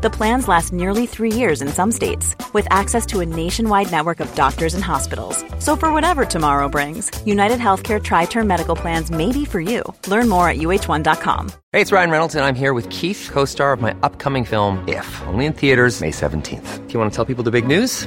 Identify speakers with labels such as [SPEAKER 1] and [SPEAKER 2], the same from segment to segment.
[SPEAKER 1] The plans last nearly three years in some states, with access to a nationwide network of doctors and hospitals. So, for whatever tomorrow brings, United Healthcare Tri Term Medical Plans may be for you. Learn more at uh1.com.
[SPEAKER 2] Hey, it's Ryan Reynolds, and I'm here with Keith, co star of my upcoming film, If, only in theaters, May 17th. Do you want to tell people the big news?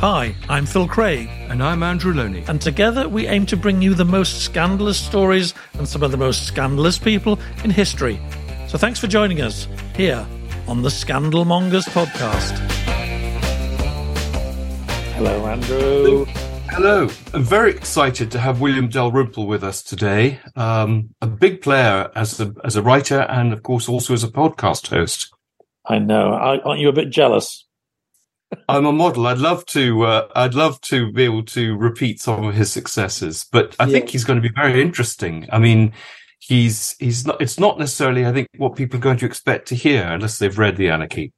[SPEAKER 3] Hi, I'm Phil Craig.
[SPEAKER 4] And I'm Andrew Lownie.
[SPEAKER 3] And together we aim to bring you the most scandalous stories and some of the most scandalous people in history. So thanks for joining us here on the Scandalmongers podcast. Hello, Andrew.
[SPEAKER 4] Hello. I'm very excited to have William Dalrymple with us today. Um, a big player as a, as a writer and, of course, also as a podcast host.
[SPEAKER 3] I know. Aren't you a bit jealous?
[SPEAKER 4] I'm a model. I'd love to. Uh, I'd love to be able to repeat some of his successes, but I yeah. think he's going to be very interesting. I mean, he's he's not. It's not necessarily. I think what people are going to expect to hear unless they've read the Anarchy.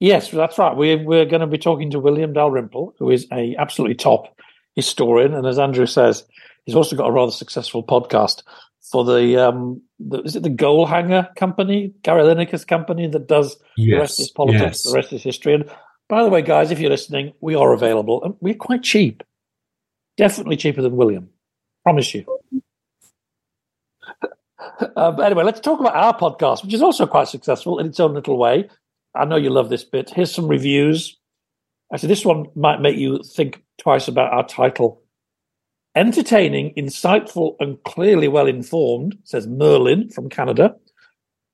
[SPEAKER 3] Yes, that's right. We're we're going to be talking to William Dalrymple, who is a absolutely top historian, and as Andrew says, he's also got a rather successful podcast for the um the, is it the Goalhanger company, Gary Lineker's company that does yes, the rest is politics, yes. the rest is history. And by the way, guys, if you're listening, we are available and we're quite cheap. Definitely cheaper than William. Promise you. uh, but anyway, let's talk about our podcast, which is also quite successful in its own little way. I know you love this bit. Here's some reviews. Actually, this one might make you think twice about our title. Entertaining, insightful, and clearly well informed, says Merlin from Canada.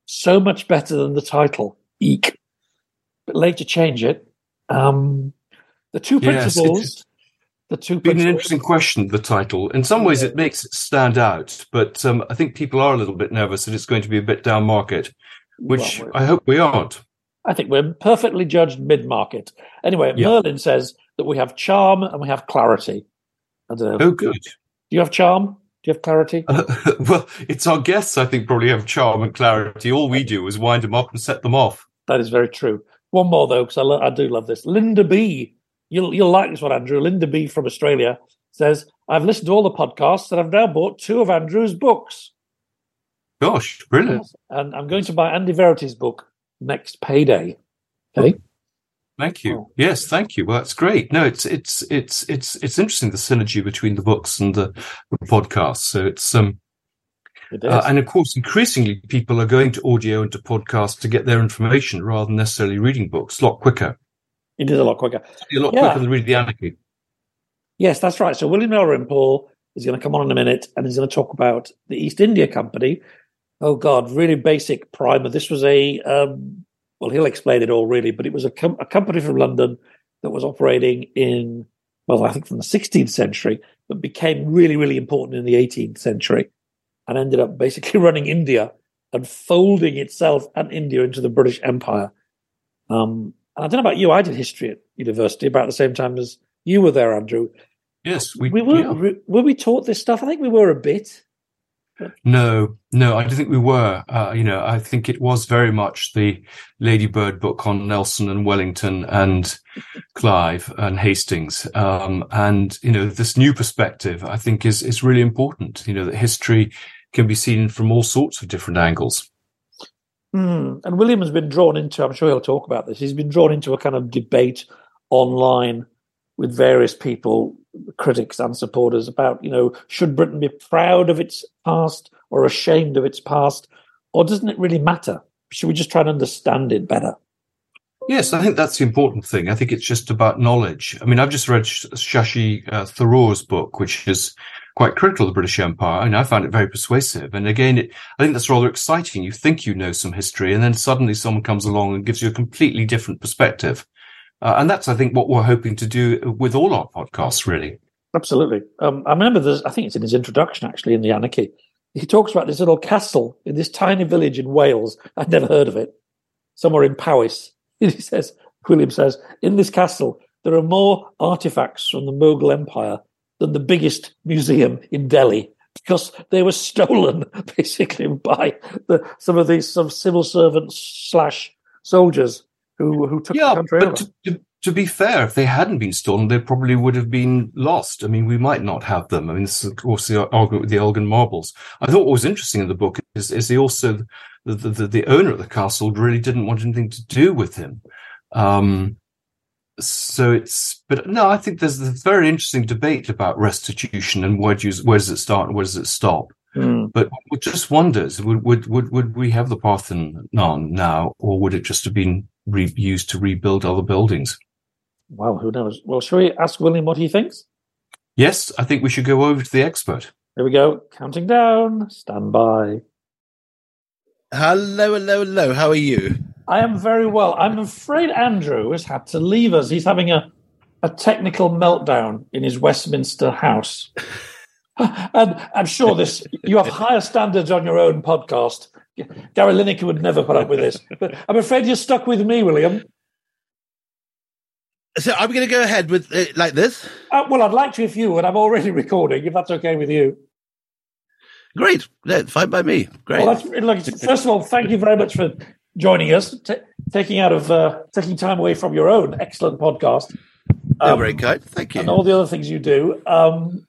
[SPEAKER 3] So much better than the title. Eek. But later change it. Um, the two principles. Yes, the two.
[SPEAKER 4] Been an interesting question. The title, in some ways, it makes it stand out, but um, I think people are a little bit nervous that it's going to be a bit down market, which well, I hope we aren't.
[SPEAKER 3] I think we're perfectly judged mid market. Anyway, yeah. Merlin says that we have charm and we have clarity.
[SPEAKER 4] I don't know. Oh, good. Do
[SPEAKER 3] you have charm? Do you have clarity? Uh,
[SPEAKER 4] well, it's our guests, I think, probably have charm and clarity. All we do is wind them up and set them off.
[SPEAKER 3] That is very true. One more though, because I, lo- I do love this. Linda B, you'll you'll like this one, Andrew. Linda B from Australia says, "I've listened to all the podcasts and I've now bought two of Andrew's books."
[SPEAKER 4] Gosh, brilliant!
[SPEAKER 3] And I'm going to buy Andy Verity's book next payday. Okay.
[SPEAKER 4] Thank you. Oh. Yes, thank you. Well, that's great. No, it's it's it's it's it's interesting the synergy between the books and the, the podcast. So it's um uh, and of course, increasingly, people are going to audio and to podcasts to get their information rather than necessarily reading books. A lot quicker.
[SPEAKER 3] It is a lot quicker.
[SPEAKER 4] A lot yeah. quicker than reading the Anarchy.
[SPEAKER 3] Yes, that's right. So William Dalrymple is going to come on in a minute and he's going to talk about the East India Company. Oh God, really basic primer. This was a um, well, he'll explain it all really, but it was a, com- a company from London that was operating in well, I think from the 16th century, but became really, really important in the 18th century and ended up basically running India and folding itself and India into the British Empire. Um, and I don't know about you, I did history at university about the same time as you were there, Andrew.
[SPEAKER 4] Yes,
[SPEAKER 3] we, we were. Yeah. Were we taught this stuff? I think we were a bit.
[SPEAKER 4] No, no, I don't think we were. Uh, you know, I think it was very much the Lady Bird book on Nelson and Wellington and Clive and Hastings. Um, and, you know, this new perspective, I think is, is really important. You know, that history can be seen from all sorts of different angles.
[SPEAKER 3] Mm. And William has been drawn into, I'm sure he'll talk about this, he's been drawn into a kind of debate online with various people, critics and supporters, about, you know, should Britain be proud of its past or ashamed of its past? Or doesn't it really matter? Should we just try and understand it better?
[SPEAKER 4] Yes, I think that's the important thing. I think it's just about knowledge. I mean, I've just read Shashi uh, Tharoor's book, which is quite critical of the British Empire, and I found it very persuasive. And again, it, I think that's rather exciting. You think you know some history, and then suddenly someone comes along and gives you a completely different perspective. Uh, and that's, I think, what we're hoping to do with all our podcasts, really.
[SPEAKER 3] Absolutely. Um, I remember there's, I think it's in his introduction, actually, in the Anarchy. He talks about this little castle in this tiny village in Wales. I'd never heard of it, somewhere in Powys he says, William says, in this castle, there are more artifacts from the Mughal Empire than the biggest museum in Delhi because they were stolen basically by the, some of these some civil servants slash soldiers who who took
[SPEAKER 4] yeah,
[SPEAKER 3] the country
[SPEAKER 4] but
[SPEAKER 3] over.
[SPEAKER 4] To, to, be fair, if they hadn't been stolen, they probably would have been lost. I mean, we might not have them. I mean, this is of course the argument with the Elgin marbles. I thought what was interesting in the book is, is he also the, the, the owner of the castle really didn't want anything to do with him. Um, so it's, but no, I think there's a very interesting debate about restitution and where, do you, where does it start and where does it stop? Mm. But it just wonders, would, would, would, would we have the Parthenon now, or would it just have been re- used to rebuild other buildings?
[SPEAKER 3] Well, who knows? Well, shall we ask William what he thinks?
[SPEAKER 4] Yes, I think we should go over to the expert.
[SPEAKER 3] Here we go. Counting down. Stand by.
[SPEAKER 5] Hello, hello, hello. How are you?
[SPEAKER 3] I am very well. I'm afraid Andrew has had to leave us. He's having a, a technical meltdown in his Westminster house. and I'm sure this you have higher standards on your own podcast. Gary Lineker would never put up with this. But I'm afraid you're stuck with me, William.
[SPEAKER 5] So I'm going to go ahead with it like this.
[SPEAKER 3] Uh, well, I'd like to if you would. I'm already recording, if that's okay with you.
[SPEAKER 5] Great. Yeah, fine by me. Great.
[SPEAKER 3] Well, look, first of all, thank you very much for joining us, t- taking out of uh, taking time away from your own excellent podcast.
[SPEAKER 5] Um, very kind. Thank you.
[SPEAKER 3] And all the other things you do. Um,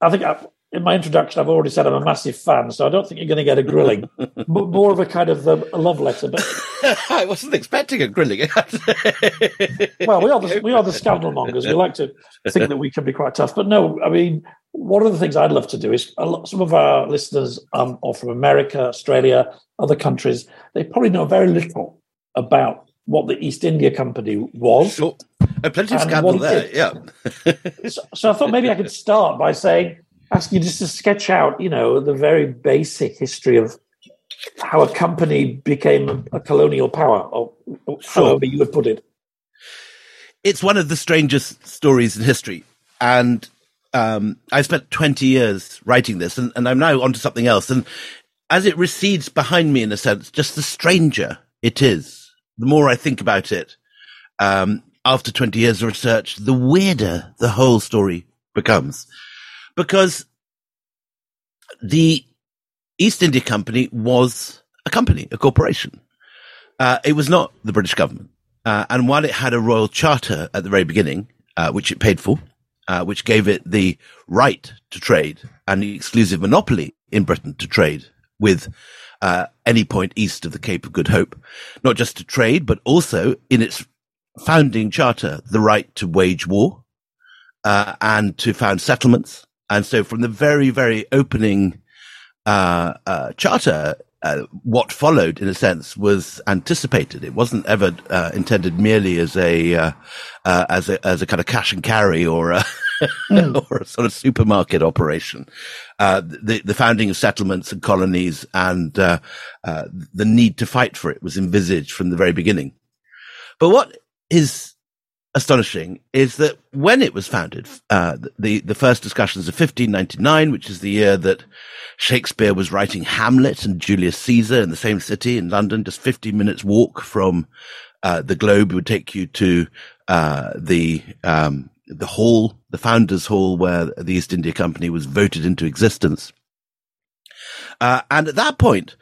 [SPEAKER 3] I think I, in my introduction, I've already said I'm a massive fan, so I don't think you're going to get a grilling. more of a kind of um, a love letter. But
[SPEAKER 5] I wasn't expecting a grilling.
[SPEAKER 3] well, we are the, we are the scandal mongers. We like to think that we can be quite tough, but no. I mean, one of the things I'd love to do is lot, some of our listeners um, are from America, Australia, other countries. They probably know very little about what the East India Company was.
[SPEAKER 5] Sure. Oh, plenty of scandal there, yeah.
[SPEAKER 3] so, so I thought maybe I could start by saying, asking you just to sketch out, you know, the very basic history of how a company became a, colonial power, or sure. however you would put it.
[SPEAKER 5] It's one of the strangest stories in history, and um, I spent 20 years writing this and, and I'm now onto something else. And as it recedes behind me in a sense, just the stranger it is, the more I think about it, um, after 20 years of research, the weirder the whole story becomes because the East India Company was a company, a corporation. Uh, it was not the British government. Uh, and while it had a royal charter at the very beginning, uh, which it paid for, uh, which gave it the right to trade and the exclusive monopoly in Britain to trade with uh, any point east of the Cape of Good Hope, not just to trade, but also in its founding charter, the right to wage war uh, and to found settlements. And so from the very, very opening uh, uh, charter, uh, what followed, in a sense, was anticipated. It wasn't ever uh, intended merely as a uh, uh, as a as a kind of cash and carry or a mm. or a sort of supermarket operation. Uh, the the founding of settlements and colonies and uh, the need to fight for it was envisaged from the very beginning. But what is astonishing is that when it was founded, the the first discussions of 1599, which is the year that Shakespeare was writing Hamlet and Julius Caesar in the same city in London, just 15 minutes walk from uh, the Globe would take you to uh, the um, the hall, the founders' hall, where the East India Company was voted into existence. Uh, and at that point,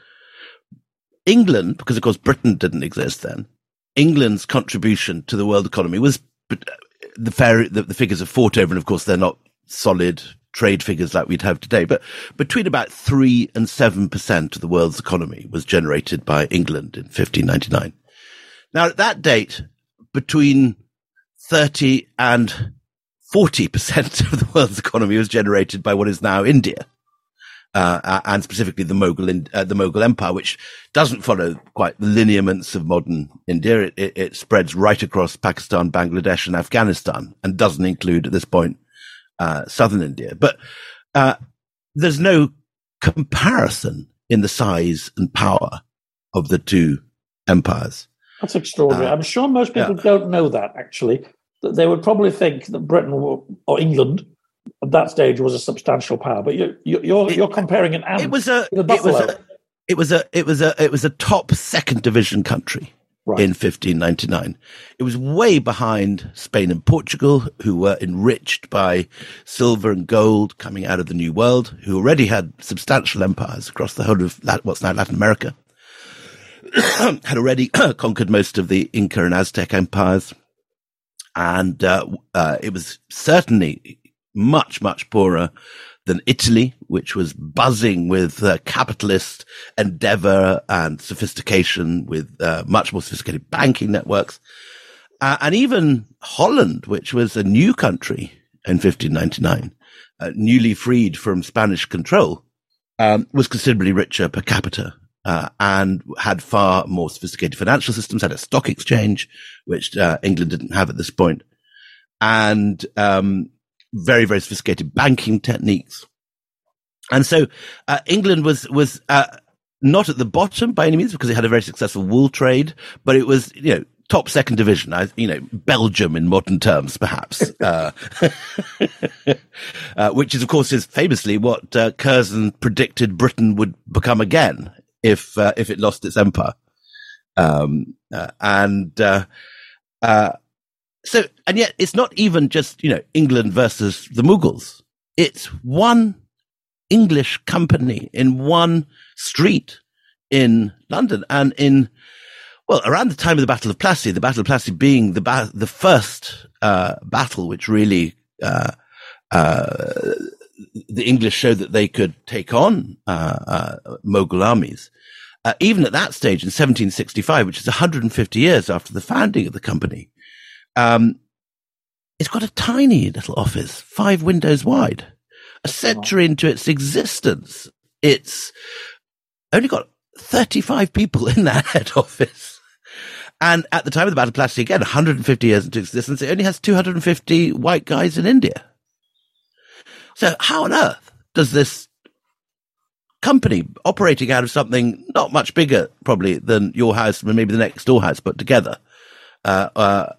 [SPEAKER 5] England, because of course Britain didn't exist then, England's contribution to the world economy was uh, the fair. The, the figures are fought over, and of course they're not solid trade figures like we'd have today, but between about three and seven percent of the world's economy was generated by England in 1599. Now, at that date, between 30 and 40% of the world's economy was generated by what is now India. Uh, and specifically the Mughal, in, uh, the Mughal Empire, which doesn't follow quite the lineaments of modern India. It, it, it, spreads right across Pakistan, Bangladesh, and Afghanistan, and doesn't include at this point uh, southern India. But uh, there's no comparison in the size and power of the two empires.
[SPEAKER 3] That's extraordinary. Uh, I'm sure most people yeah. don't know that, actually. They would probably think that Britain or England at that stage was a substantial power, but you, you, you're, you're comparing an ant
[SPEAKER 5] it was a, it was a, it was a, it was a, it was a top second division country. Right. in 1599. It was way behind Spain and Portugal, who were enriched by silver and gold coming out of the New World, who already had substantial empires across the whole of what's now Latin America. had already conquered most of the Inca and Aztec empires. And uh, uh, it was certainly much, much poorer than Italy, which was buzzing with uh, capitalist endeavor and sophistication with uh, much more sophisticated banking networks. Uh, and even Holland, which was a new country in 1599, uh, newly freed from Spanish control, um, was considerably richer per capita uh, and had far more sophisticated financial systems, had a stock exchange, which uh, England didn't have at this point, and um, very, very sophisticated banking techniques. And so uh, England was was uh, not at the bottom by any means because it had a very successful wool trade, but it was you know top second division, you know, Belgium in modern terms, perhaps, uh, uh, which is, of course, is famously what uh, Curzon predicted Britain would become again if uh, if it lost its empire. Um, and uh, uh, so, and yet, it's not even just you know England versus the Mughals. It's one English company in one street in London, and in well, around the time of the Battle of Plassey, the Battle of Plassey being the ba- the first uh, battle which really uh, the English showed that they could take on uh, uh, Mughal armies. Uh, even at that stage in 1765, which is 150 years after the founding of the company, um, it's got a tiny little office, five windows wide. A century into its existence, it's only got 35 people in that head office. And at the time of the Battle of Plassey, again, 150 years into existence, it only has 250 white guys in India. So how on earth does this company operating out of something not much bigger probably than your house and maybe the next door house put together, uh, uh,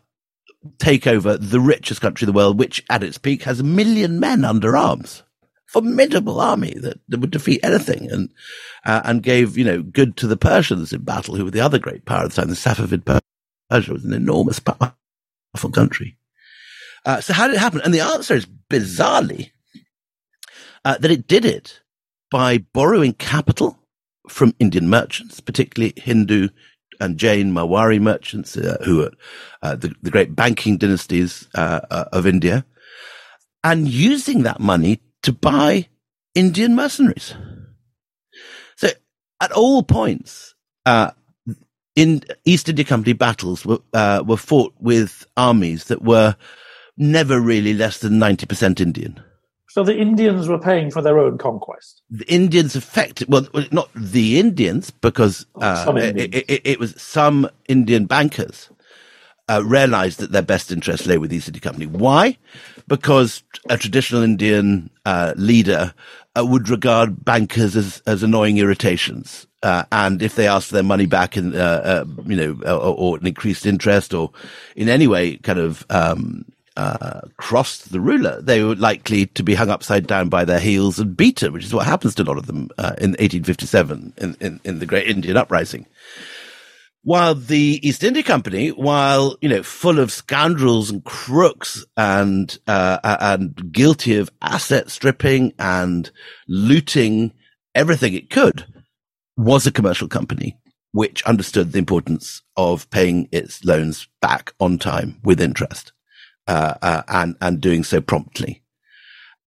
[SPEAKER 5] take over the richest country in the world, which at its peak has a million men under arms. Formidable army that, that would defeat anything and, uh, and gave, you know, good to the Persians in battle, who were the other great power at the time. The Safavid Persia was an enormous, powerful country. Uh, so how did it happen? And the answer is bizarrely, uh, that it did it by borrowing capital from Indian merchants, particularly Hindu and Jain Marwari merchants, uh, who are uh, the, the, great banking dynasties uh, of India, and using that money to buy Indian mercenaries. So at all points, uh, in East India Company battles were, uh, were fought with armies that were never really less than 90% Indian.
[SPEAKER 3] So the Indians were paying for their own conquest.
[SPEAKER 5] The Indians affected, well, not the Indians, because oh, uh, Indians. It, it, it, was some Indian bankers uh, realized that their best interest lay with the East India Company. Why? Because a traditional Indian uh, leader uh, would regard bankers as, as annoying irritations. Uh, and if they asked for their money back in, uh, you know, or, or, an increased interest or in any way kind of, um, uh, crossed the ruler, they were likely to be hung upside down by their heels and beaten, which is what happens to a lot of them uh, in 1857 in, in, in, the Great Indian Uprising. While the East India Company, while you know, full of scoundrels and crooks and uh, and guilty of asset stripping and looting everything it could, was a commercial company which understood the importance of paying its loans back on time with interest and and doing so promptly.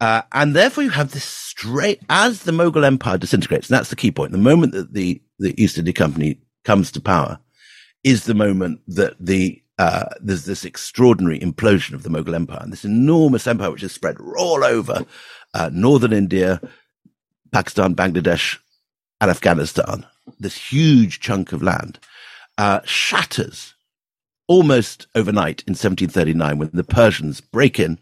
[SPEAKER 5] Uh, and therefore you have this straight, as the Mughal Empire disintegrates, and that's the key point. The moment that the, the East India Company comes to power is the moment that the, uh, there's this extraordinary implosion of the Mughal Empire and this enormous empire which is spread all over, uh, northern India, Pakistan, Bangladesh, and Afghanistan. This huge chunk of land, uh, shatters almost overnight in 1739 when the Persians break in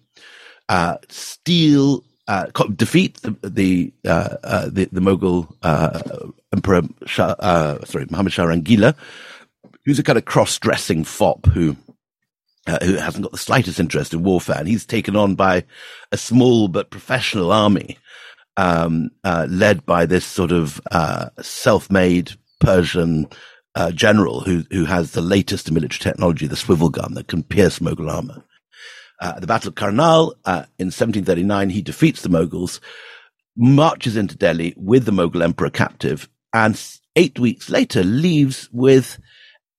[SPEAKER 5] uh, steal, uh, defeat the the, uh, uh, the, the Mughal uh, Emperor Shah, uh, sorry Muhammad Shah Rangila, who's a kind of cross-dressing fop who who hasn't got the slightest interest in warfare, and he's taken on by a small but professional army, um, led by this sort of self-made Persian general who who has the latest military technology, the swivel gun that can pierce Mughal armor. Uh, at the Battle of Karnal uh, in 1739, he defeats the Mughals, marches into Delhi with the Mughal emperor captive, and eight weeks later leaves with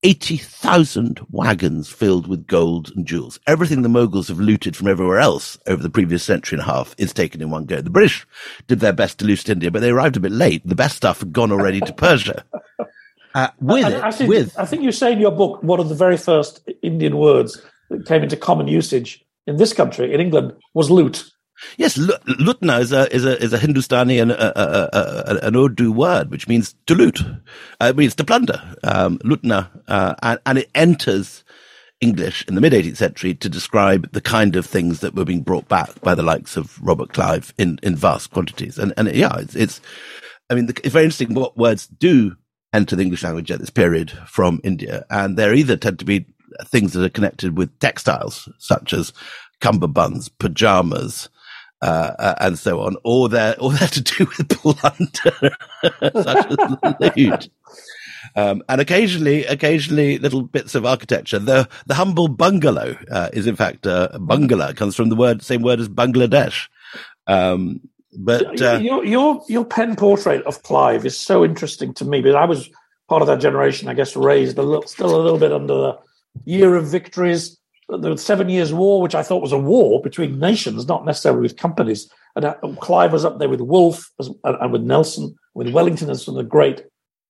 [SPEAKER 5] 80,000 wagons filled with gold and jewels. Everything the Mughals have looted from everywhere else over the previous century and a half is taken in one go. The British did their best to loot India, but they arrived a bit late. The best stuff had gone already to Persia. Uh, with I,
[SPEAKER 3] it,
[SPEAKER 5] with
[SPEAKER 3] I think you say in your book one of the very first Indian words that came into common usage in this country, in England, was loot.
[SPEAKER 5] Yes, lutna is a is a is a Hindustani and a, a, a, an Urdu word which means to loot. Uh, it means to plunder. Um, lutna, uh, and, and it enters English in the mid 18th century to describe the kind of things that were being brought back by the likes of Robert Clive in in vast quantities. And and yeah, it's, it's I mean, it's very interesting what words do enter the English language at this period from India, and they either tend to be things that are connected with textiles, such as cummerbunds, pajamas, uh, uh, and so on, or they're, or they're to do with plunder, such as loot. Um, and occasionally, occasionally little bits of architecture. The, the humble bungalow, uh, is in fact, uh, bungalow comes from the word, same word as Bangladesh. Um, but,
[SPEAKER 3] uh, your, your, your pen portrait of Clive is so interesting to me because I was part of that generation, I guess, raised a little, still a little bit under the year of victories, the Seven Years' War, which I thought was a war between nations, not necessarily with companies. And uh, Clive was up there with Wolfe and with Nelson, with Wellington as some of the great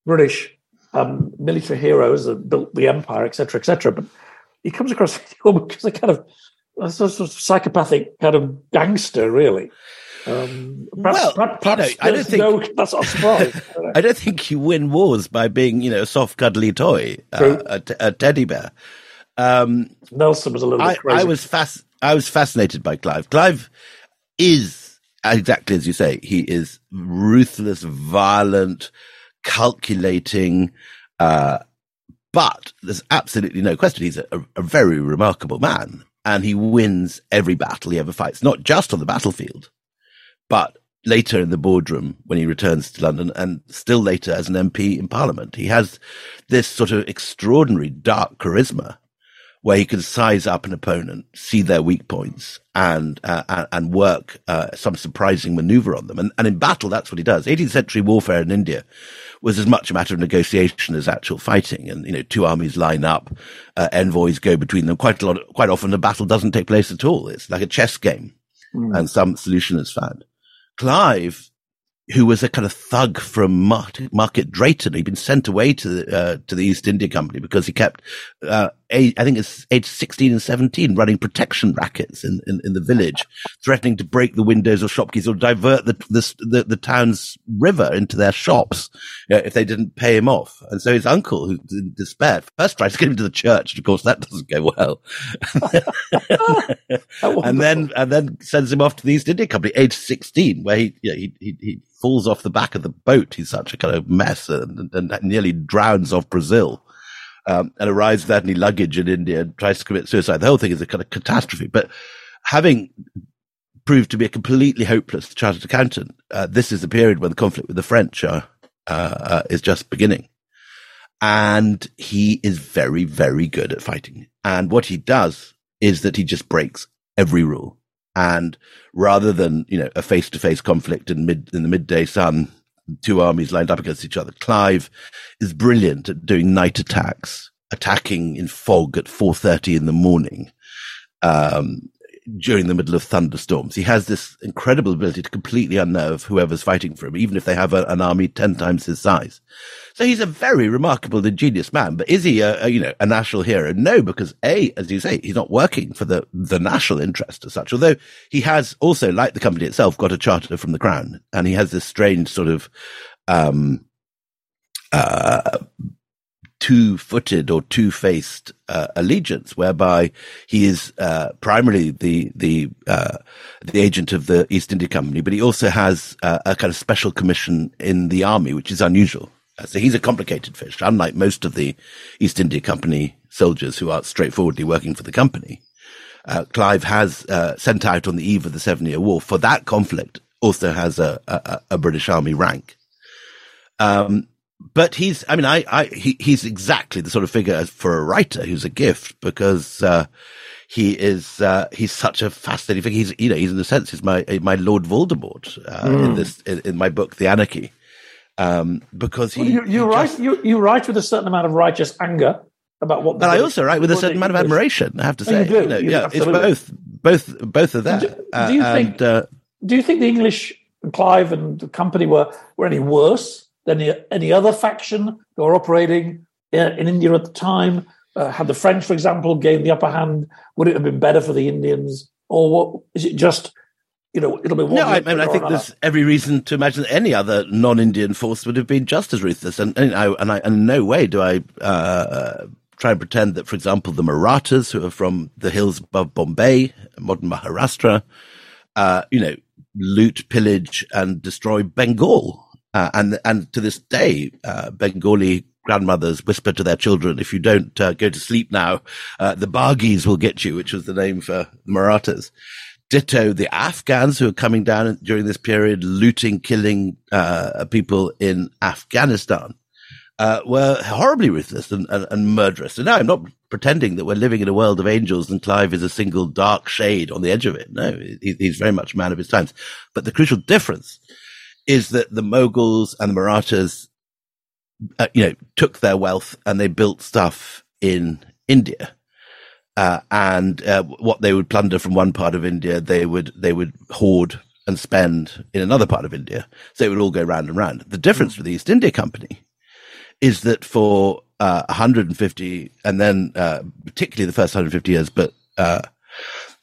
[SPEAKER 3] British um, military heroes that built the empire, etc., etc. But he comes across as a kind of a sort of psychopathic kind of gangster, really. Um, perhaps,
[SPEAKER 5] well,
[SPEAKER 3] perhaps, perhaps
[SPEAKER 5] I don't think
[SPEAKER 3] no, that's not a surprise.
[SPEAKER 5] I don't think you win wars by being, you know, a soft, cuddly toy, uh, a, t- a teddy bear.
[SPEAKER 3] Um, Nelson was a little
[SPEAKER 5] I,
[SPEAKER 3] crazy.
[SPEAKER 5] I was fas- I was fascinated by Clive. Clive is exactly as you say. He is ruthless, violent, calculating. Uh, but there's absolutely no question. He's a, a, very remarkable man and he wins every battle he ever fights, not just on the battlefield, but later in the boardroom when he returns to London and still later as an MP in Parliament. He has this sort of extraordinary dark charisma where he can size up an opponent, see their weak points, and uh, and work uh, some surprising maneuver on them. And, and in battle, that's what he does. 18th century warfare in India was as much a matter of negotiation as actual fighting. And you know, two armies line up, uh, envoys go between them. Quite a lot. Quite often, the battle doesn't take place at all. It's like a chess game, mm. and some solution is found. Clive who was a kind of thug from Market, Drayton. He'd been sent away to the, uh, to the East India Company because he kept, uh, age, I think it's age 16 and 17 running protection rackets in, in, in, the village, threatening to break the windows of shopkeepers or divert the, the, the, the town's river into their shops uh, if they didn't pay him off. And so his uncle, who in despair, first tries to get him to the church. And of course, that doesn't go well. and then, and then sends him off to the East India Company, age 16, where he, you know, he, he, he falls off the back of the boat. He's such a kind of mess and, and, nearly drowns off Brazil. Um, and arrives without any luggage in India and tries to commit suicide. The whole thing is a kind of catastrophe. But having proved to be a completely hopeless chartered accountant, uh, this is the period when the conflict with the French uh, uh, is just beginning. And he is very, very good at fighting. And what he does is that he just breaks every rule. And rather than, you know, a face to face conflict in mid, in the midday sun, two armies lined up against each other, Clive is brilliant at doing night attacks, attacking in fog at 4.30 in the morning. Um, during the middle of thunderstorms. He has this incredible ability to completely unnerve whoever's fighting for him, even if they have a, an army 10 times his size. So he's a very remarkable, ingenious man. But is he a, a, you know, a national hero? No, because A, as you say, he's not working for the, the national interest as such. Although he has also, like the company itself, got a charter from the crown and he has this strange sort of, um, uh, two-footed or two-faced uh, allegiance, whereby he is uh, primarily the the uh, the agent of the East India Company, but he also has uh, a kind of special commission in the army, which is unusual. Uh, so he's a complicated fish, unlike most of the East India Company soldiers who are straightforwardly working for the company. Uh, Clive has sent out on the eve of the Seven Year War for that conflict. Also has a, a, a British Army rank. Um, but he's, I mean, I, I, he, he's exactly the sort of figure for a writer who's a gift because, uh, he is, uh, he's such a fascinating figure. He's, you know, he's in a sense, he's my, my Lord Voldemort, uh, mm. in hmm. this, in, in, my book, The Anarchy. Um, because he,
[SPEAKER 3] well, you, you
[SPEAKER 5] he
[SPEAKER 3] write, just, you, you write with a certain amount of righteous anger about what.
[SPEAKER 5] But I also write with a certain amount of admiration. I have to say,
[SPEAKER 3] you do.
[SPEAKER 5] You know,
[SPEAKER 3] you
[SPEAKER 5] yeah, it's both, both, both of that.
[SPEAKER 3] Do, do you think? And, uh, do you think the English, Clive and the company were were any worse than any other faction who were operating in India at the time? Uh, had the French, for example, gained the upper hand, would it have been better for the Indians? Or what, is it just, you know, it'll be one
[SPEAKER 5] No, I, mean, I think there's every reason to imagine that any other non Indian force would have been just as ruthless. And, and, I, and, I, and in no way do I uh, try and pretend that, for example, the Marathas, who are from the hills above Bombay, modern Maharashtra, uh, you know, loot, pillage, and destroy Bengal uh, and and to this day, uh, Bengali grandmothers whisper to their children, "If you don't uh, go to sleep now, uh, the Bargis will get you," which was the name for Marathas. Ditto the Afghans who are coming down during this period, looting, killing uh, people in Afghanistan. Uh, were horribly ruthless and, and, and, murderous. And now I'm not pretending that we're living in a world of angels and Clive is a single dark shade on the edge of it. No, he, he's very much a man of his times. But the crucial difference is that the Mughals and the Marathas, uh, you know, took their wealth and they built stuff in India. Uh, and uh, what they would plunder from one part of India, they would they would hoard and spend in another part of India. So it would all go round and round. The difference with the East India Company is that for uh, 150, and then uh, particularly the first 150 years, but uh,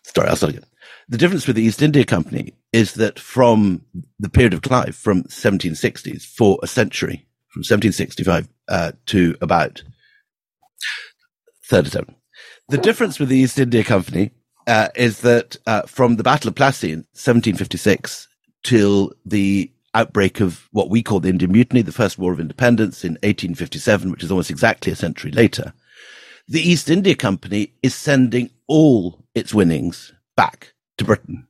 [SPEAKER 5] sorry, I'll start again. The difference with the East India Company is that from the period of Clive, from 1760s for a century, from 1765 uh, to about 37. The difference with the East India Company uh, is that uh, from the Battle of Plassey in 1756 till the outbreak of what we call the Indian Mutiny, the First War of Independence in 1857, which is almost exactly a century later, the East India Company is sending all its winnings back to Britain.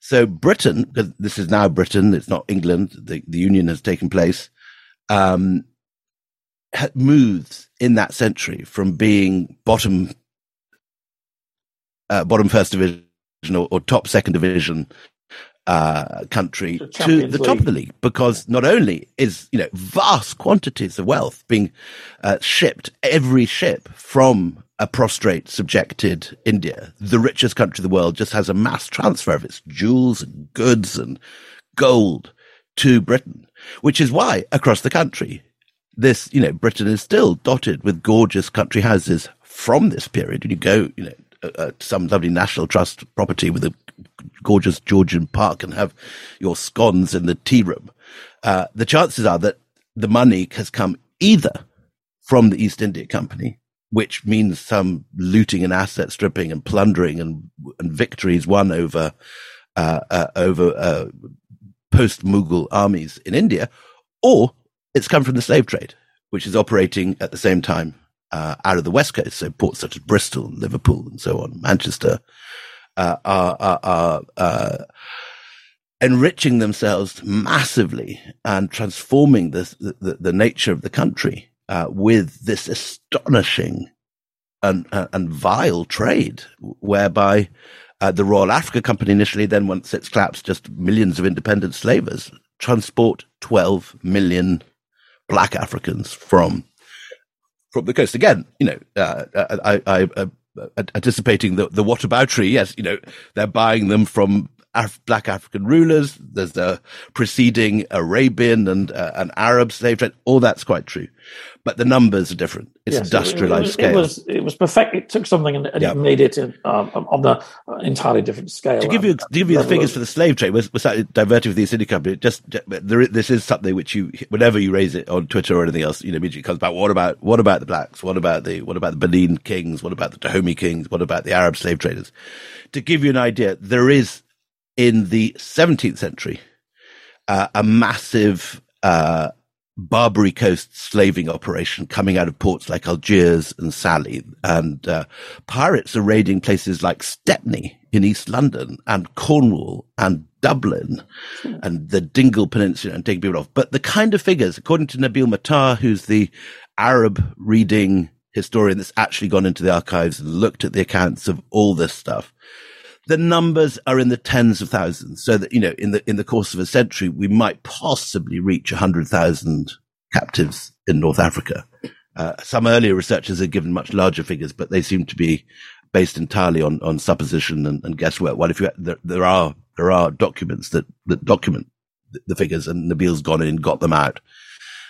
[SPEAKER 5] So Britain, because this is now Britain, it's not England, the, the union has taken place, um, moves in that century from being bottom, uh, bottom first division or, or top second division uh, country the to the top of the league because not only is you know vast quantities of wealth being uh, shipped every ship from a prostrate, subjected India, the richest country of the world, just has a mass transfer of its jewels and goods and gold to Britain, which is why across the country, this, you know, Britain is still dotted with gorgeous country houses from this period. When you go, you know, uh, uh some lovely National Trust property with a gorgeous Georgian park and have your scones in the tea room, uh, the chances are that the money has come either from the East India Company which means some looting and asset stripping and plundering and, and victories won over, uh, uh, over, uh, post Mughal armies in India, or it's come from the slave trade, which is operating at the same time, uh, out of the West Coast. So ports such as Bristol, Liverpool, and so on, Manchester, uh, are, are, are uh, enriching themselves massively and transforming this, the, the nature of the country uh, with this astonishing and, uh, and vile trade, whereby uh, the Royal Africa Company initially, then once it's collapsed, just millions of independent slavers transport 12 million black Africans from from the coast. Again, you know, uh, uh, I, I, I anticipating the, the whataboutery. Yes, you know, they're buying them from Af- black African rulers. There's the preceding Arabian and uh, an Arab slave trade. All that's quite true, but the numbers are different. It's yes, industrialized
[SPEAKER 3] it, it,
[SPEAKER 5] scale.
[SPEAKER 3] It was it was perfect. It took something and, and it made it in, um, on the uh, entirely different scale.
[SPEAKER 5] To give you to give you the figures for the slave trade, was was diverted with the City Company. Just there, this is something which you whenever you raise it on Twitter or anything else, you know, immediately comes back. What about what about the blacks? What about the what about the Benin kings? What about the Dahomey kings? What about the Arab slave traders? To give you an idea, there is in the 17th century, uh, a massive uh, Barbary Coast slaving operation coming out of ports like Algiers and Scilly. And uh, pirates are raiding places like Stepney in East London and Cornwall and Dublin and the Dingle Peninsula and taking people off. But the kind of figures, according to Nabil Matar, who's the Arab reading historian that's actually gone into the archives and looked at the accounts of all this stuff, the numbers are in the tens of thousands. So that, you know, in the, in the course of a century, we might possibly reach 100,000 captives in North Africa. Uh, some earlier researchers have given much larger figures, but they seem to be based entirely on, on supposition and, and guesswork. Well, if you, there, there are, there are documents that, that document the figures and Nabil's gone in and got them out.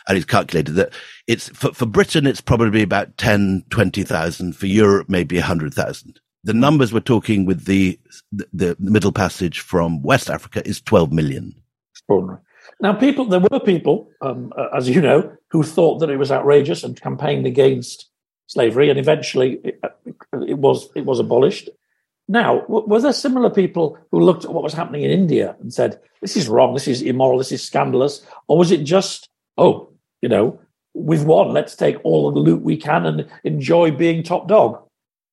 [SPEAKER 5] And he's calculated that it's for, for Britain, it's probably about 10, 20,000. For Europe, maybe 100,000 the numbers we're talking with the, the, the Middle Passage from West Africa is 12 million.
[SPEAKER 3] Extraordinary. Now, people, there were people, um, uh, as you know, who thought that it was outrageous and campaigned against slavery, and eventually it, uh, it was it was abolished. Now, w- were there similar people who looked at what was happening in India and said, "This is wrong, this is immoral, this is scandalous," or was it just, "Oh, you know, we've won, let's take all of the loot we can and enjoy being top dog"?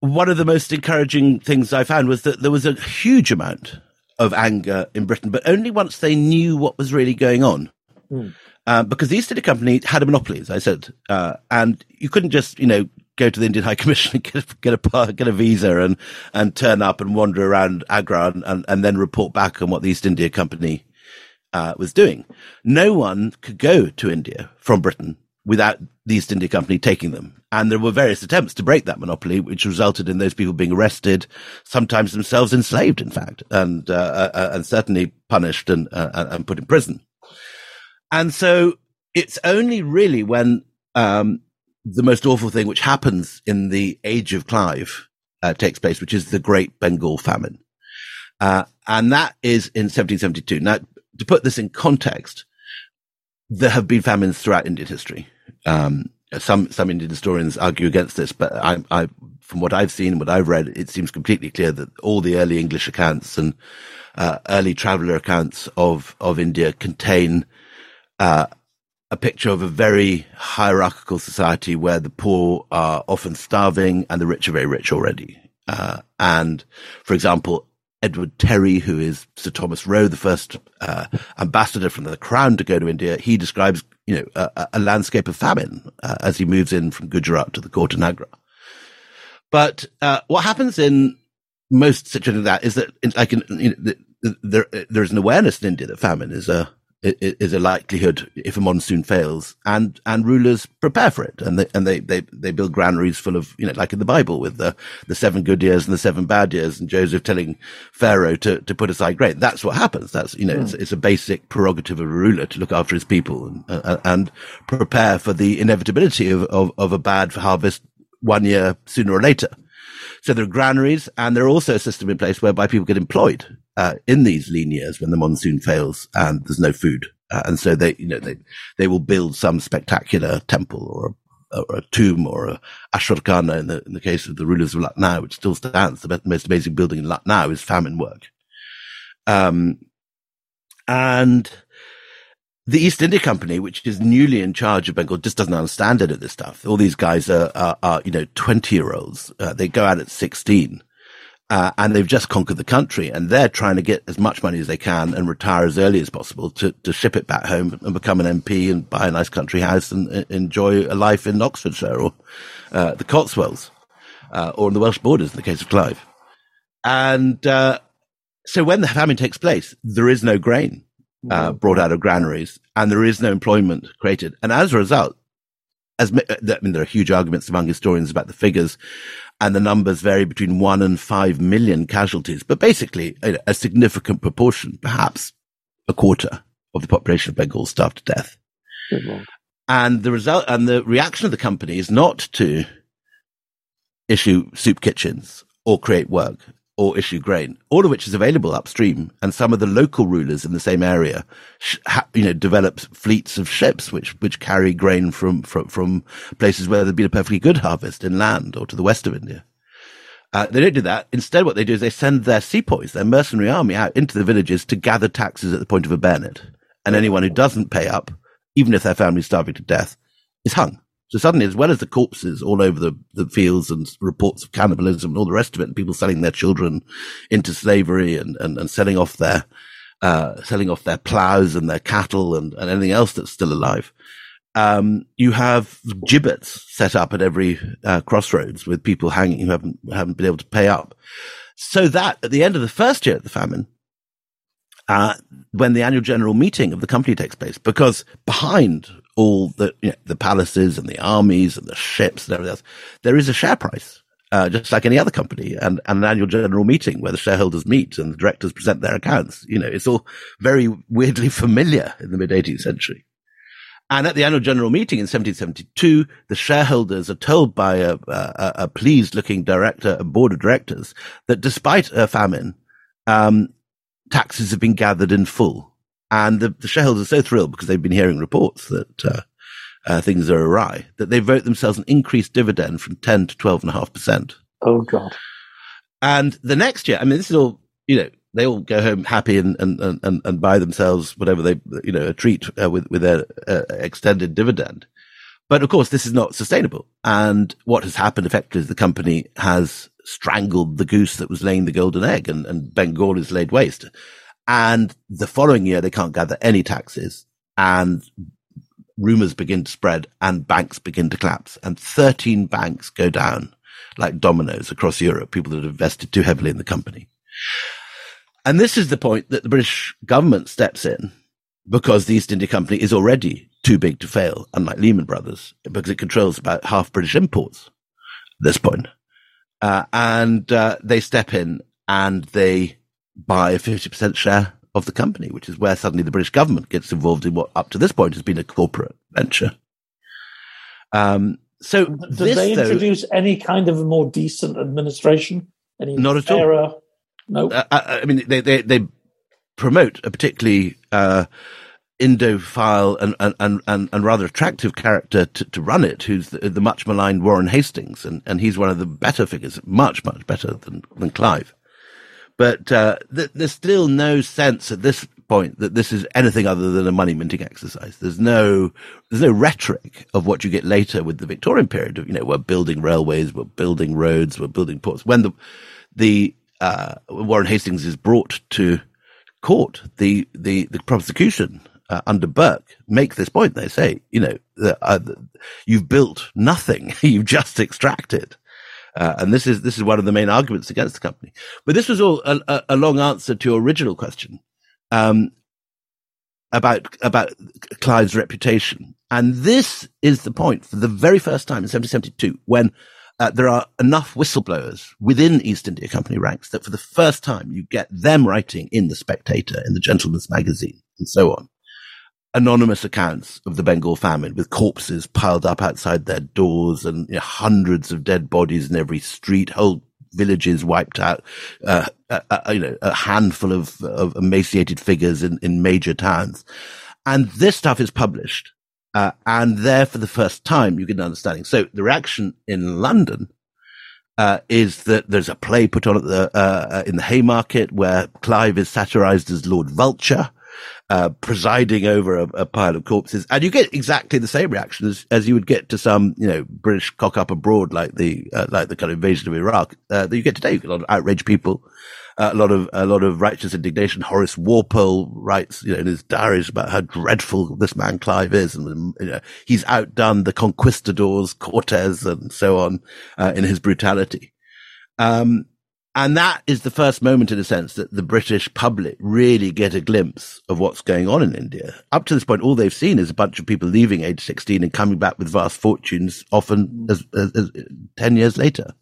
[SPEAKER 5] One of the most encouraging things I found was that there was a huge amount of anger in Britain, but only once they knew what was really going on. Mm. Uh, because the East India Company had a monopoly, as I said, uh, and you couldn't just, you know, go to the Indian High Commission and get a, get a, get a visa and, and turn up and wander around Agra and, and, and then report back on what the East India Company uh, was doing. No one could go to India from Britain without the East India Company taking them. And there were various attempts to break that monopoly, which resulted in those people being arrested, sometimes themselves enslaved, in fact, and uh, uh, uh and certainly punished and uh, and put in prison. And so it's only really when um, the most awful thing, which happens in the age of Clive, uh, takes place, which is the Great Bengal Famine, uh, and that is in 1772. Now, to put this in context, there have been famines throughout Indian history. Um, some some Indian historians argue against this, but I, I, from what I've seen, what I've read, it seems completely clear that all the early English accounts and uh, early traveller accounts of of India contain uh, a picture of a very hierarchical society where the poor are often starving and the rich are very rich already. Uh, and, for example, Edward Terry, who is Sir Thomas Roe, the first uh, ambassador from the Crown to go to India, he describes, you know, a, a landscape of famine uh, as he moves in from Gujarat to the court Agra. But uh, what happens in most situations like that is that, like, in, you know, there there is an awareness in India that famine is a is a likelihood if a monsoon fails and, and rulers prepare for it. And they, and they, they, they build granaries full of, you know, like in the Bible with the, the seven good years and the seven bad years and Joseph telling Pharaoh to, to put aside grain. That's what happens. That's, you know, mm. it's, it's a basic prerogative of a ruler to look after his people and, uh, and prepare for the inevitability of, of, of a bad harvest one year sooner or later. So there are granaries and there are also a system in place whereby people get employed uh, in these lean years when the monsoon fails and there's no food. Uh, and so they, you know, they, they will build some spectacular temple or a, or a tomb or a Ashurkhana in the, in the case of the rulers of Lucknow, which still stands. The most amazing building in Lucknow is famine work. Um, and the East India Company, which is newly in charge of Bengal, just doesn't understand any of this stuff. All these guys are, are, are you know, 20 year olds. Uh, they go out at 16 uh, and they've just conquered the country and they're trying to get as much money as they can and retire as early as possible to, to ship it back home and become an MP and buy a nice country house and uh, enjoy a life in Oxfordshire or uh, the Cotswolds uh, or in the Welsh borders in the case of Clive. And uh, so when the famine takes place, there is no grain uh, brought out of granaries and there is no employment created. And as a result, as I mean, there are huge arguments among historians about the figures and the numbers vary between one and five million casualties, but basically a, a significant proportion, perhaps a quarter of the population of Bengal starved to death. And the result and the reaction of the company is not to issue soup kitchens or create work or issue grain, all of which is available upstream. And some of the local rulers in the same area, you know, develop fleets of ships which, which carry grain from, from, from places where there's been a perfectly good harvest inland or to the west of India. Uh, they don't do that. Instead, what they do is they send their sepoys, their mercenary army out into the villages to gather taxes at the point of a bayonet. And anyone who doesn't pay up, even if their family's starving to death, is hung. So suddenly, as well as the corpses all over the, the fields and reports of cannibalism and all the rest of it, and people selling their children into slavery and, and, and selling off their, uh, selling off their plows and their cattle and, and anything else that's still alive. Um, you have gibbets set up at every uh, crossroads with people hanging who haven't haven't been able to pay up. So that at the end of the first year of the famine, uh, when the annual general meeting of the company takes place, because behind all the you know, the palaces and the armies and the ships and everything else, there is a share price, uh, just like any other company, and, and, an annual general meeting where the shareholders meet and the directors present their accounts. You know, it's all very weirdly familiar in the mid 18th century. And at the annual general meeting in 1772, the shareholders are told by a, a, a pleased looking director, a board of directors, that despite a famine, um, taxes have been gathered in full and the, the, shareholders are so thrilled because they've been hearing reports that uh, uh, things are awry that they vote themselves an increased dividend from 10 to 12.5%.
[SPEAKER 3] Oh, God.
[SPEAKER 5] And the next year, I mean, this is all, you know, they all go home happy and, and, and, and buy themselves whatever they, you know, a treat uh, with, with their uh, extended dividend. But of course, this is not sustainable. And what has happened effectively is the company has strangled the goose that was laying the golden egg and, and Bengal is laid waste. And the following year, they can't gather any taxes and rumors begin to spread and banks begin to collapse and 13 banks go down like dominoes across Europe, people that have invested too heavily in the company. And this is the point that the British government steps in because the East India Company is already too big to fail, unlike Lehman Brothers, because it controls about half British imports at this point. Uh, and uh, they step in and they buy a 50% share of the company, which is where suddenly the British government gets involved in what up to this point has been a corporate venture. Um, so
[SPEAKER 3] did this, they introduce though, any kind of a more decent administration? Any
[SPEAKER 5] not at
[SPEAKER 3] all.
[SPEAKER 5] No, uh, I mean they they they promote a particularly uh, Indophile and, and, and, and rather attractive character to, to run it, who's the, the, much maligned Warren Hastings, and, and he's one of the better figures, much much better than than Clive. But uh, th- there's still no sense at this point that this is anything other than a money minting exercise. There's no there's no rhetoric of what you get later with the Victorian period. Of, you know, we're building railways, we're building roads, we're building ports. When the the uh, Warren Hastings is brought to court, the the the prosecution uh, under Burke make this point. They say, you know, uh, you've built nothing, you've just extracted. Uh, and this is this is one of the main arguments against the company. But this was all a, a long answer to your original question um, about about Clive's reputation. And this is the point for the very first time in 1772 when uh, there are enough whistleblowers within East India Company ranks that for the first time you get them writing in the Spectator, in the Gentleman's Magazine, and so on anonymous accounts of the Bengal famine with corpses piled up outside their doors and you know, hundreds of dead bodies in every street, whole villages wiped out, uh, uh, uh, you know, a handful of, of emaciated figures in, in major towns. And this stuff is published. Uh, and there for the first time, you get an understanding. So the reaction in London uh, is that there's a play put on at the uh, in the Haymarket where Clive is satirized as Lord Vulture, uh, presiding over a, a, pile of corpses, and you get exactly the same reaction as, as you would get to some, you know, British cock up abroad, like the uh, like the kind of invasion of Iraq uh, that you get today. You get a lot of outraged people, uh, a lot of a lot of righteous indignation. Horace Walpole writes, you know, in his diaries about how dreadful this man Clive is, and you know, he's outdone the conquistadors, Cortez, and so on uh, in his brutality. Um, and that is the first moment, in a sense, that the British public really get a glimpse of what's going on in India. Up to this point, all they've seen is a bunch of people leaving age 16 and coming back with vast fortunes, often as, as, as 10 years later.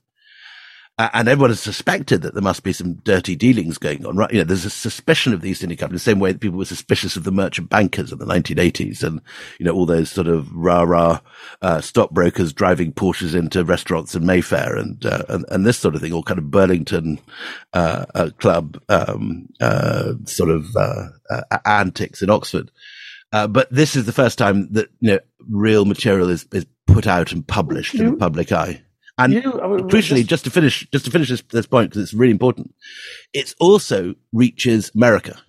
[SPEAKER 5] Uh, and everyone has suspected that there must be some dirty dealings going on, right? You know, there's a suspicion of the East India Company, the same way that people were suspicious of the merchant bankers in the 1980s and, you know, all those sort of rah rah, uh, stockbrokers driving Porsches into restaurants in Mayfair and, uh, and, and, this sort of thing, all kind of Bullingdon, uh, uh club, um, uh, sort of, antics in Oxford. but this is the first time that, you know, real material is, is put out and published in the public eye. And you, I mean, crucially, just... just... to finish, just to finish this, this point, because it's really important, it also reaches America.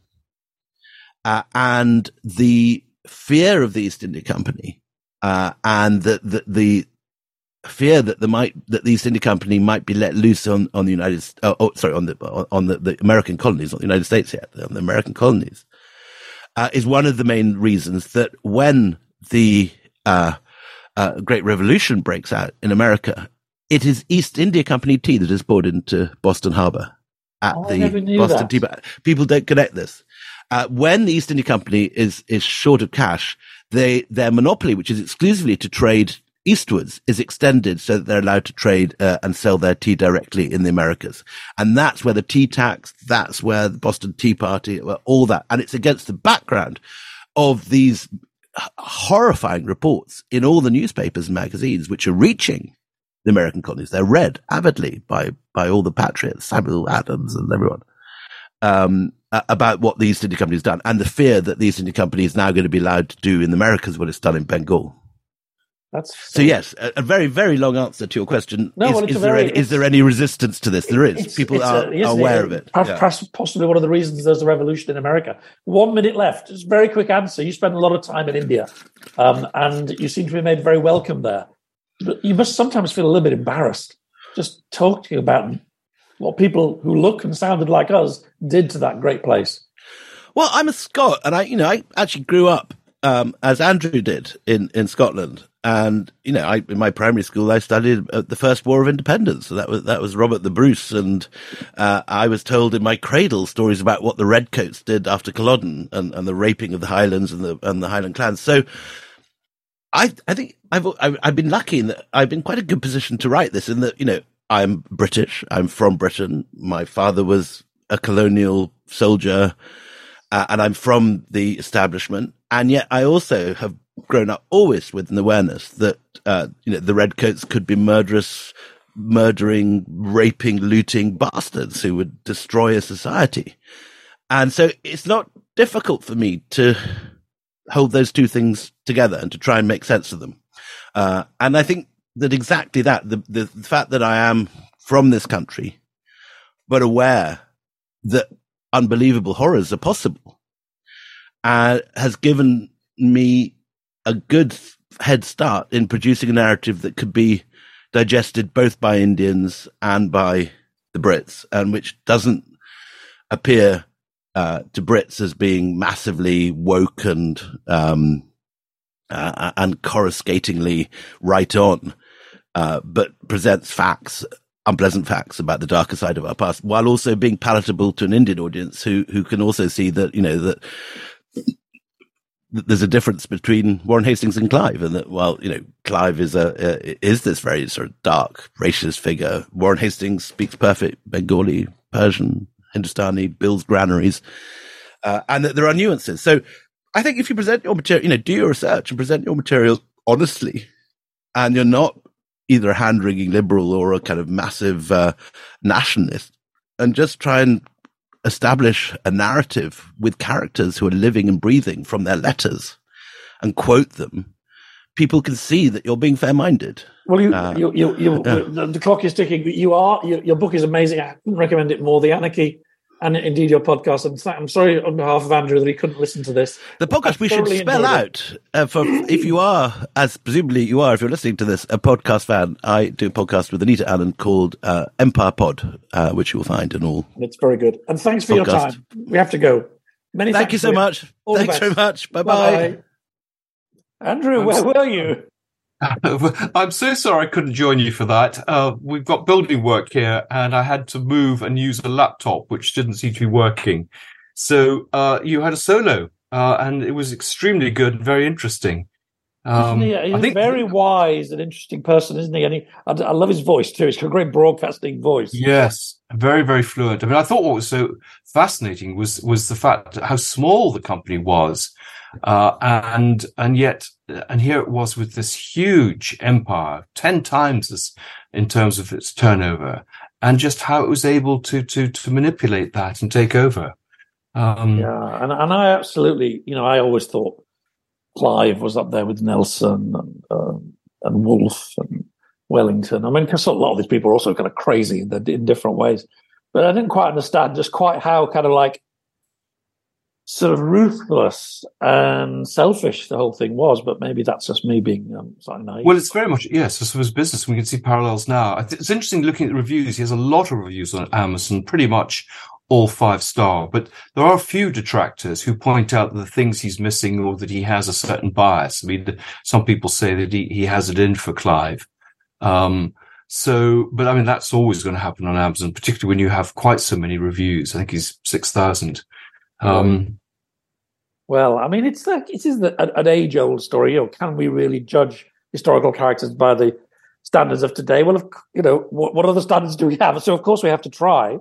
[SPEAKER 5] Uh, and the fear of the East India Company, uh, and the, the, the, fear that the might, that the East India Company might be let loose on, on the United, uh, oh, sorry, on the, on the, the American colonies, not the United States yet, on the American colonies, uh, is one of the main reasons that when the, uh, uh, Great Revolution breaks out in America it is East India Company tea that is poured into Boston Harbor at oh, the Boston that. Tea. People don't connect this. Uh, when the East India Company is is short of cash, they their monopoly, which is exclusively to trade eastwards, is extended so that they're allowed to trade uh, and sell their tea directly in the Americas, and that's where the tea tax, that's where the Boston Tea Party, all that, and it's against the background of these horrifying reports in all the newspapers and magazines, which are reaching the American colonies. They're read avidly by, by all the patriots, Samuel Adams and everyone, um, about what the East India Company has done and the fear that the East India Company is now going to be allowed to do in the Americas what it's done in Bengal.
[SPEAKER 3] That's
[SPEAKER 5] so. Yes, a, a, very, very long answer to your question. No, is, well, is there very, any, is there any resistance to this? There is. People are, a, are aware of it.
[SPEAKER 3] Perhaps yeah. possibly one of the reasons there's a revolution in America. One minute left. Just very quick answer. You spend a lot of time in India, um, and you seem to be made very welcome there you must sometimes feel a little bit embarrassed just talking about what people who look and sounded like us did to that great place.
[SPEAKER 5] Well, I'm a Scot, and I, you know, I actually grew up um, as Andrew did in in Scotland, and you know, I in my primary school I studied the First War of Independence. So that was that was Robert the Bruce, and uh, I was told in my cradle stories about what the Redcoats did after Culloden and, and the raping of the Highlands and the and the Highland clans. So I I think I've I've been lucky in that I've been quite a good position to write this in that you know I'm British I'm from Britain my father was a colonial soldier uh, and I'm from the establishment and yet I also have grown up always with an awareness that uh, you know the redcoats could be murderous murdering raping looting bastards who would destroy a society. And so it's not difficult for me to hold those two things together and to try and make sense of them. Uh, and I think that exactly that, the, the, the fact that I am from this country, but aware that unbelievable horrors are possible, uh, has given me a good head start in producing a narrative that could be digested both by Indians and by the Brits, and which doesn't appear uh, to Brits as being massively woke and um, uh, and coruscatingly right on, uh, but presents facts, unpleasant facts about the darker side of our past, while also being palatable to an Indian audience who who can also see that you know that there's a difference between Warren Hastings and Clive, and that while you know Clive is a is this very sort of dark racist figure, Warren Hastings speaks perfect Bengali, Persian, Hindustani, builds granaries, uh, and that there are nuances. So I think if you present your material, you know, do your research and present your material honestly, and you're not either a hand wringing liberal or a kind of massive uh, nationalist, and just try and establish a narrative with characters who are living and breathing from their letters and quote them, people can see that you're being fair minded.
[SPEAKER 3] Well, you, uh, you, you, you uh, the clock is ticking. You are. You, your book is amazing. I couldn't recommend it more. The Anarchy, and indeed your podcast. I'm, I'm sorry on behalf of Andrew that he couldn't listen to this.
[SPEAKER 5] The podcast we should spell out uh, for if you are, as presumably you are, if you're listening to this, a podcast fan. I do a podcast with Anita Anand called uh, Empire Pod, uh, which you will find in all.
[SPEAKER 3] It's very good. And thanks for podcasts. your time. We have to go. Many
[SPEAKER 5] Thank you so much. All Thanks very much. Bye bye.
[SPEAKER 3] Andrew, where were you?
[SPEAKER 4] I'm so sorry I couldn't join you for that. Uh, we've got building work here, and I had to move and use a laptop, which didn't seem to be working. So uh, you had a solo, uh, and it was extremely good very interesting.
[SPEAKER 3] Um, he? He's I think, a very wise and interesting person, isn't he? And he, I, I, love his voice too. He's got a great broadcasting voice.
[SPEAKER 4] Yes, very, very fluent. I mean, I thought what was so fascinating was was the fact how small the company was, uh, and and yet, and here it was with this huge empire, ten times as in terms of its turnover, and just how it was able to to to manipulate that and take over.
[SPEAKER 3] Um, yeah, and and I absolutely, you know, I always thought Clive was up there with Nelson and uh, and Wolfe and Wellington. I mean, because a lot of these people are also kind of crazy in, different ways, but I didn't quite understand just quite how kind of like sort of ruthless and selfish the whole thing was. But maybe that's just me being um, naive.
[SPEAKER 4] Well, it's very much yes. This was business. We can see parallels now. It's interesting looking at the reviews. He has a lot of reviews on Amazon, pretty much all five star, but there are a few detractors who point out the things he's missing or that he has a certain bias. I mean, some people say that he, he has it in for Clive. Um, so, but I mean, that's always going to happen on Amazon, particularly when you have quite so many reviews. I think he's 6,000. Um,
[SPEAKER 3] well, I mean, it's like, it is an age old story. You know, can we really judge historical characters by the standards of today? Well, you know, what, what other standards do we have? So, of course, we have to try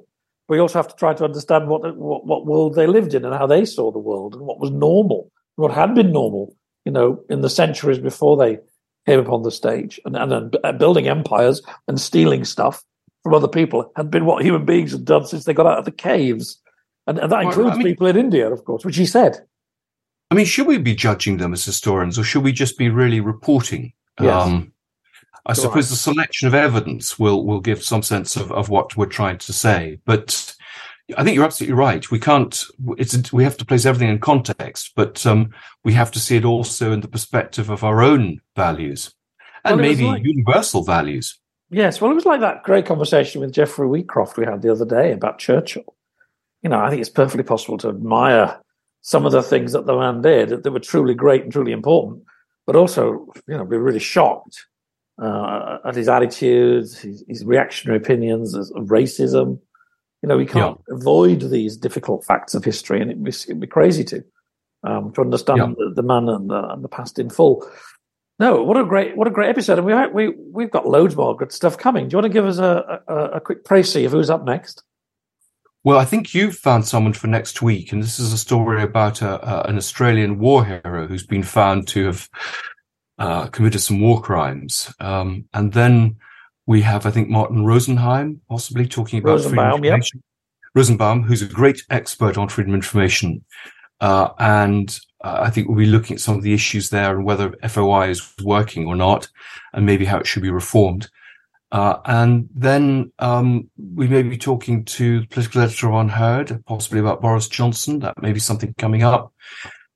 [SPEAKER 3] we also have to try to understand what, what, what world they lived in and how they saw the world and what was normal, what had been normal, you know, in the centuries before they came upon the stage, and and, and building empires and stealing stuff from other people had been what human beings had done since they got out of the caves, and, and that includes I mean, people in India, of course, which he said.
[SPEAKER 4] I mean, should we be judging them as historians, or should we just be really reporting?
[SPEAKER 3] Yes. Um,
[SPEAKER 4] I Go suppose on. the selection of evidence will will give some sense of, of what we're trying to say. But I think you're absolutely right. We can't. It's we have to place everything in context, but um, we have to see it also in the perspective of our own values and well, maybe like, universal values.
[SPEAKER 3] Yes, well, it was like that great conversation with Geoffrey Wheatcroft we had the other day about Churchill. You know, I think it's perfectly possible to admire some of the things that the man did that were truly great and truly important, but also, you know, be really shocked uh, at his attitudes, his, his reactionary opinions of racism. You know, we can't yeah. avoid these difficult facts of history, and it'd be, it'd be crazy to um, to understand yeah. the, the, man and the, and the, past in full. No, what a great what a great episode, and we we we've got loads more good stuff coming. Do you want to give us a a, a quick précis of who's up next?
[SPEAKER 4] Well, I think you've found someone for next week, and this is a story about a, a, an Australian war hero who's been found to have uh, committed some war crimes. Um, and then we have, I think, Martin Rosenheim possibly talking about
[SPEAKER 3] Rosenbaum, freedom of information.
[SPEAKER 4] Yep. Rosenbaum, who's a great expert on freedom of information. Uh, and uh, I think we'll be looking at some of the issues there and whether FOI is working or not, and maybe how it should be reformed. Uh, and then um, we may be talking to the political editor UnHerd, possibly about Boris Johnson. That may be something coming up.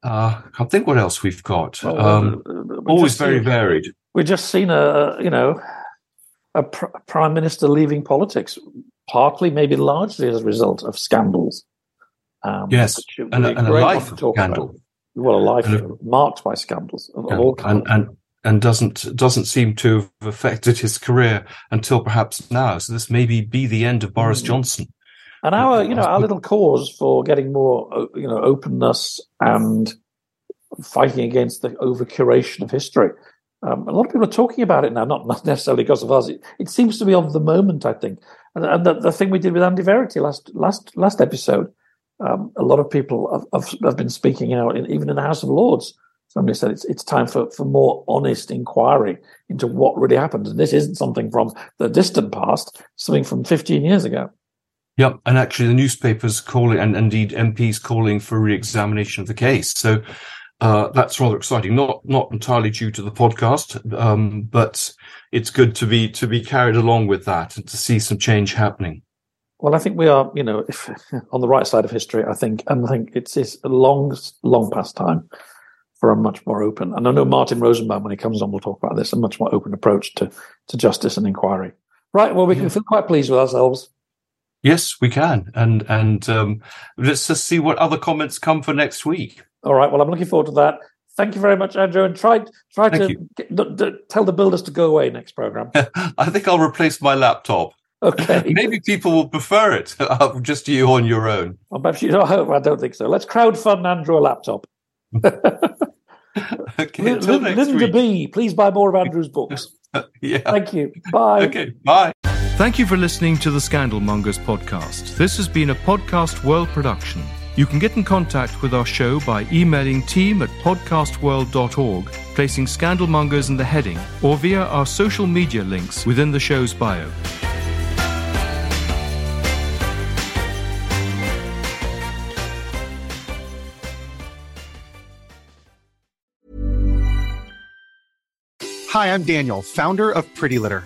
[SPEAKER 4] Uh, I can't think what else we've got. Well, um, always very
[SPEAKER 3] seen,
[SPEAKER 4] varied.
[SPEAKER 3] We've just seen a, you know, a pr- prime minister leaving politics, partly, maybe largely as a result of scandals.
[SPEAKER 4] Um, yes, and, a, and a life scandal. About.
[SPEAKER 3] Well, a life a, marked by scandals of, of all kinds.
[SPEAKER 4] And, and, and doesn't doesn't seem to have affected his career until perhaps now. So this maybe be the end of Boris mm. Johnson.
[SPEAKER 3] And our, you know, our little cause for getting more, uh, you know, openness and fighting against the over curation of history. Um, a lot of people are talking about it now, not, necessarily because of us. It, it, seems to be of the moment, I think. And, and the, the, thing we did with Andy Verity last last last episode, um, a lot of people have, have, have been speaking out, in, even in the House of Lords. Somebody said it's it's time for, for more honest inquiry into what really happened. And this isn't something from the distant past, something from 15 years ago.
[SPEAKER 4] Yep, and actually the newspapers calling, and indeed MPs calling for re-examination of the case. So uh, that's rather exciting. Not not entirely due to the podcast, um, but it's good to be to be carried along with that and to see some change happening.
[SPEAKER 3] Well, I think we are, you know, if, on the right side of history. I think, and I think it's it's a long, long past time for a much more open. And I know Martin Rosenbaum, when he comes on, will talk about this. A much more open approach to to justice and inquiry. Right. Well, we can feel quite pleased with ourselves.
[SPEAKER 4] Yes, we can, and and um, let's just see what other comments come for next week.
[SPEAKER 3] All right. Well, I'm looking forward to that. Thank you very much, Andrew, and try try Thank to get, tell the builders to go away next program.
[SPEAKER 4] I think I'll replace my laptop.
[SPEAKER 3] Okay.
[SPEAKER 4] Maybe people will prefer it uh, just you on your own.
[SPEAKER 3] Well, perhaps you know, I don't think so. Let's crowdfund Andrew a laptop.
[SPEAKER 4] okay,
[SPEAKER 3] L- Linda B, please buy more of Andrew's books.
[SPEAKER 4] yeah.
[SPEAKER 3] Thank you. Bye.
[SPEAKER 4] Okay, bye.
[SPEAKER 6] Thank you for listening to the Scandalmongers podcast. This has been a Podcast World production. You can get in contact with our show by emailing team at podcastworld.org, placing Scandalmongers in the heading, or via our social media links within the show's bio.
[SPEAKER 7] Hi, I'm Daniel, founder of Pretty Litter.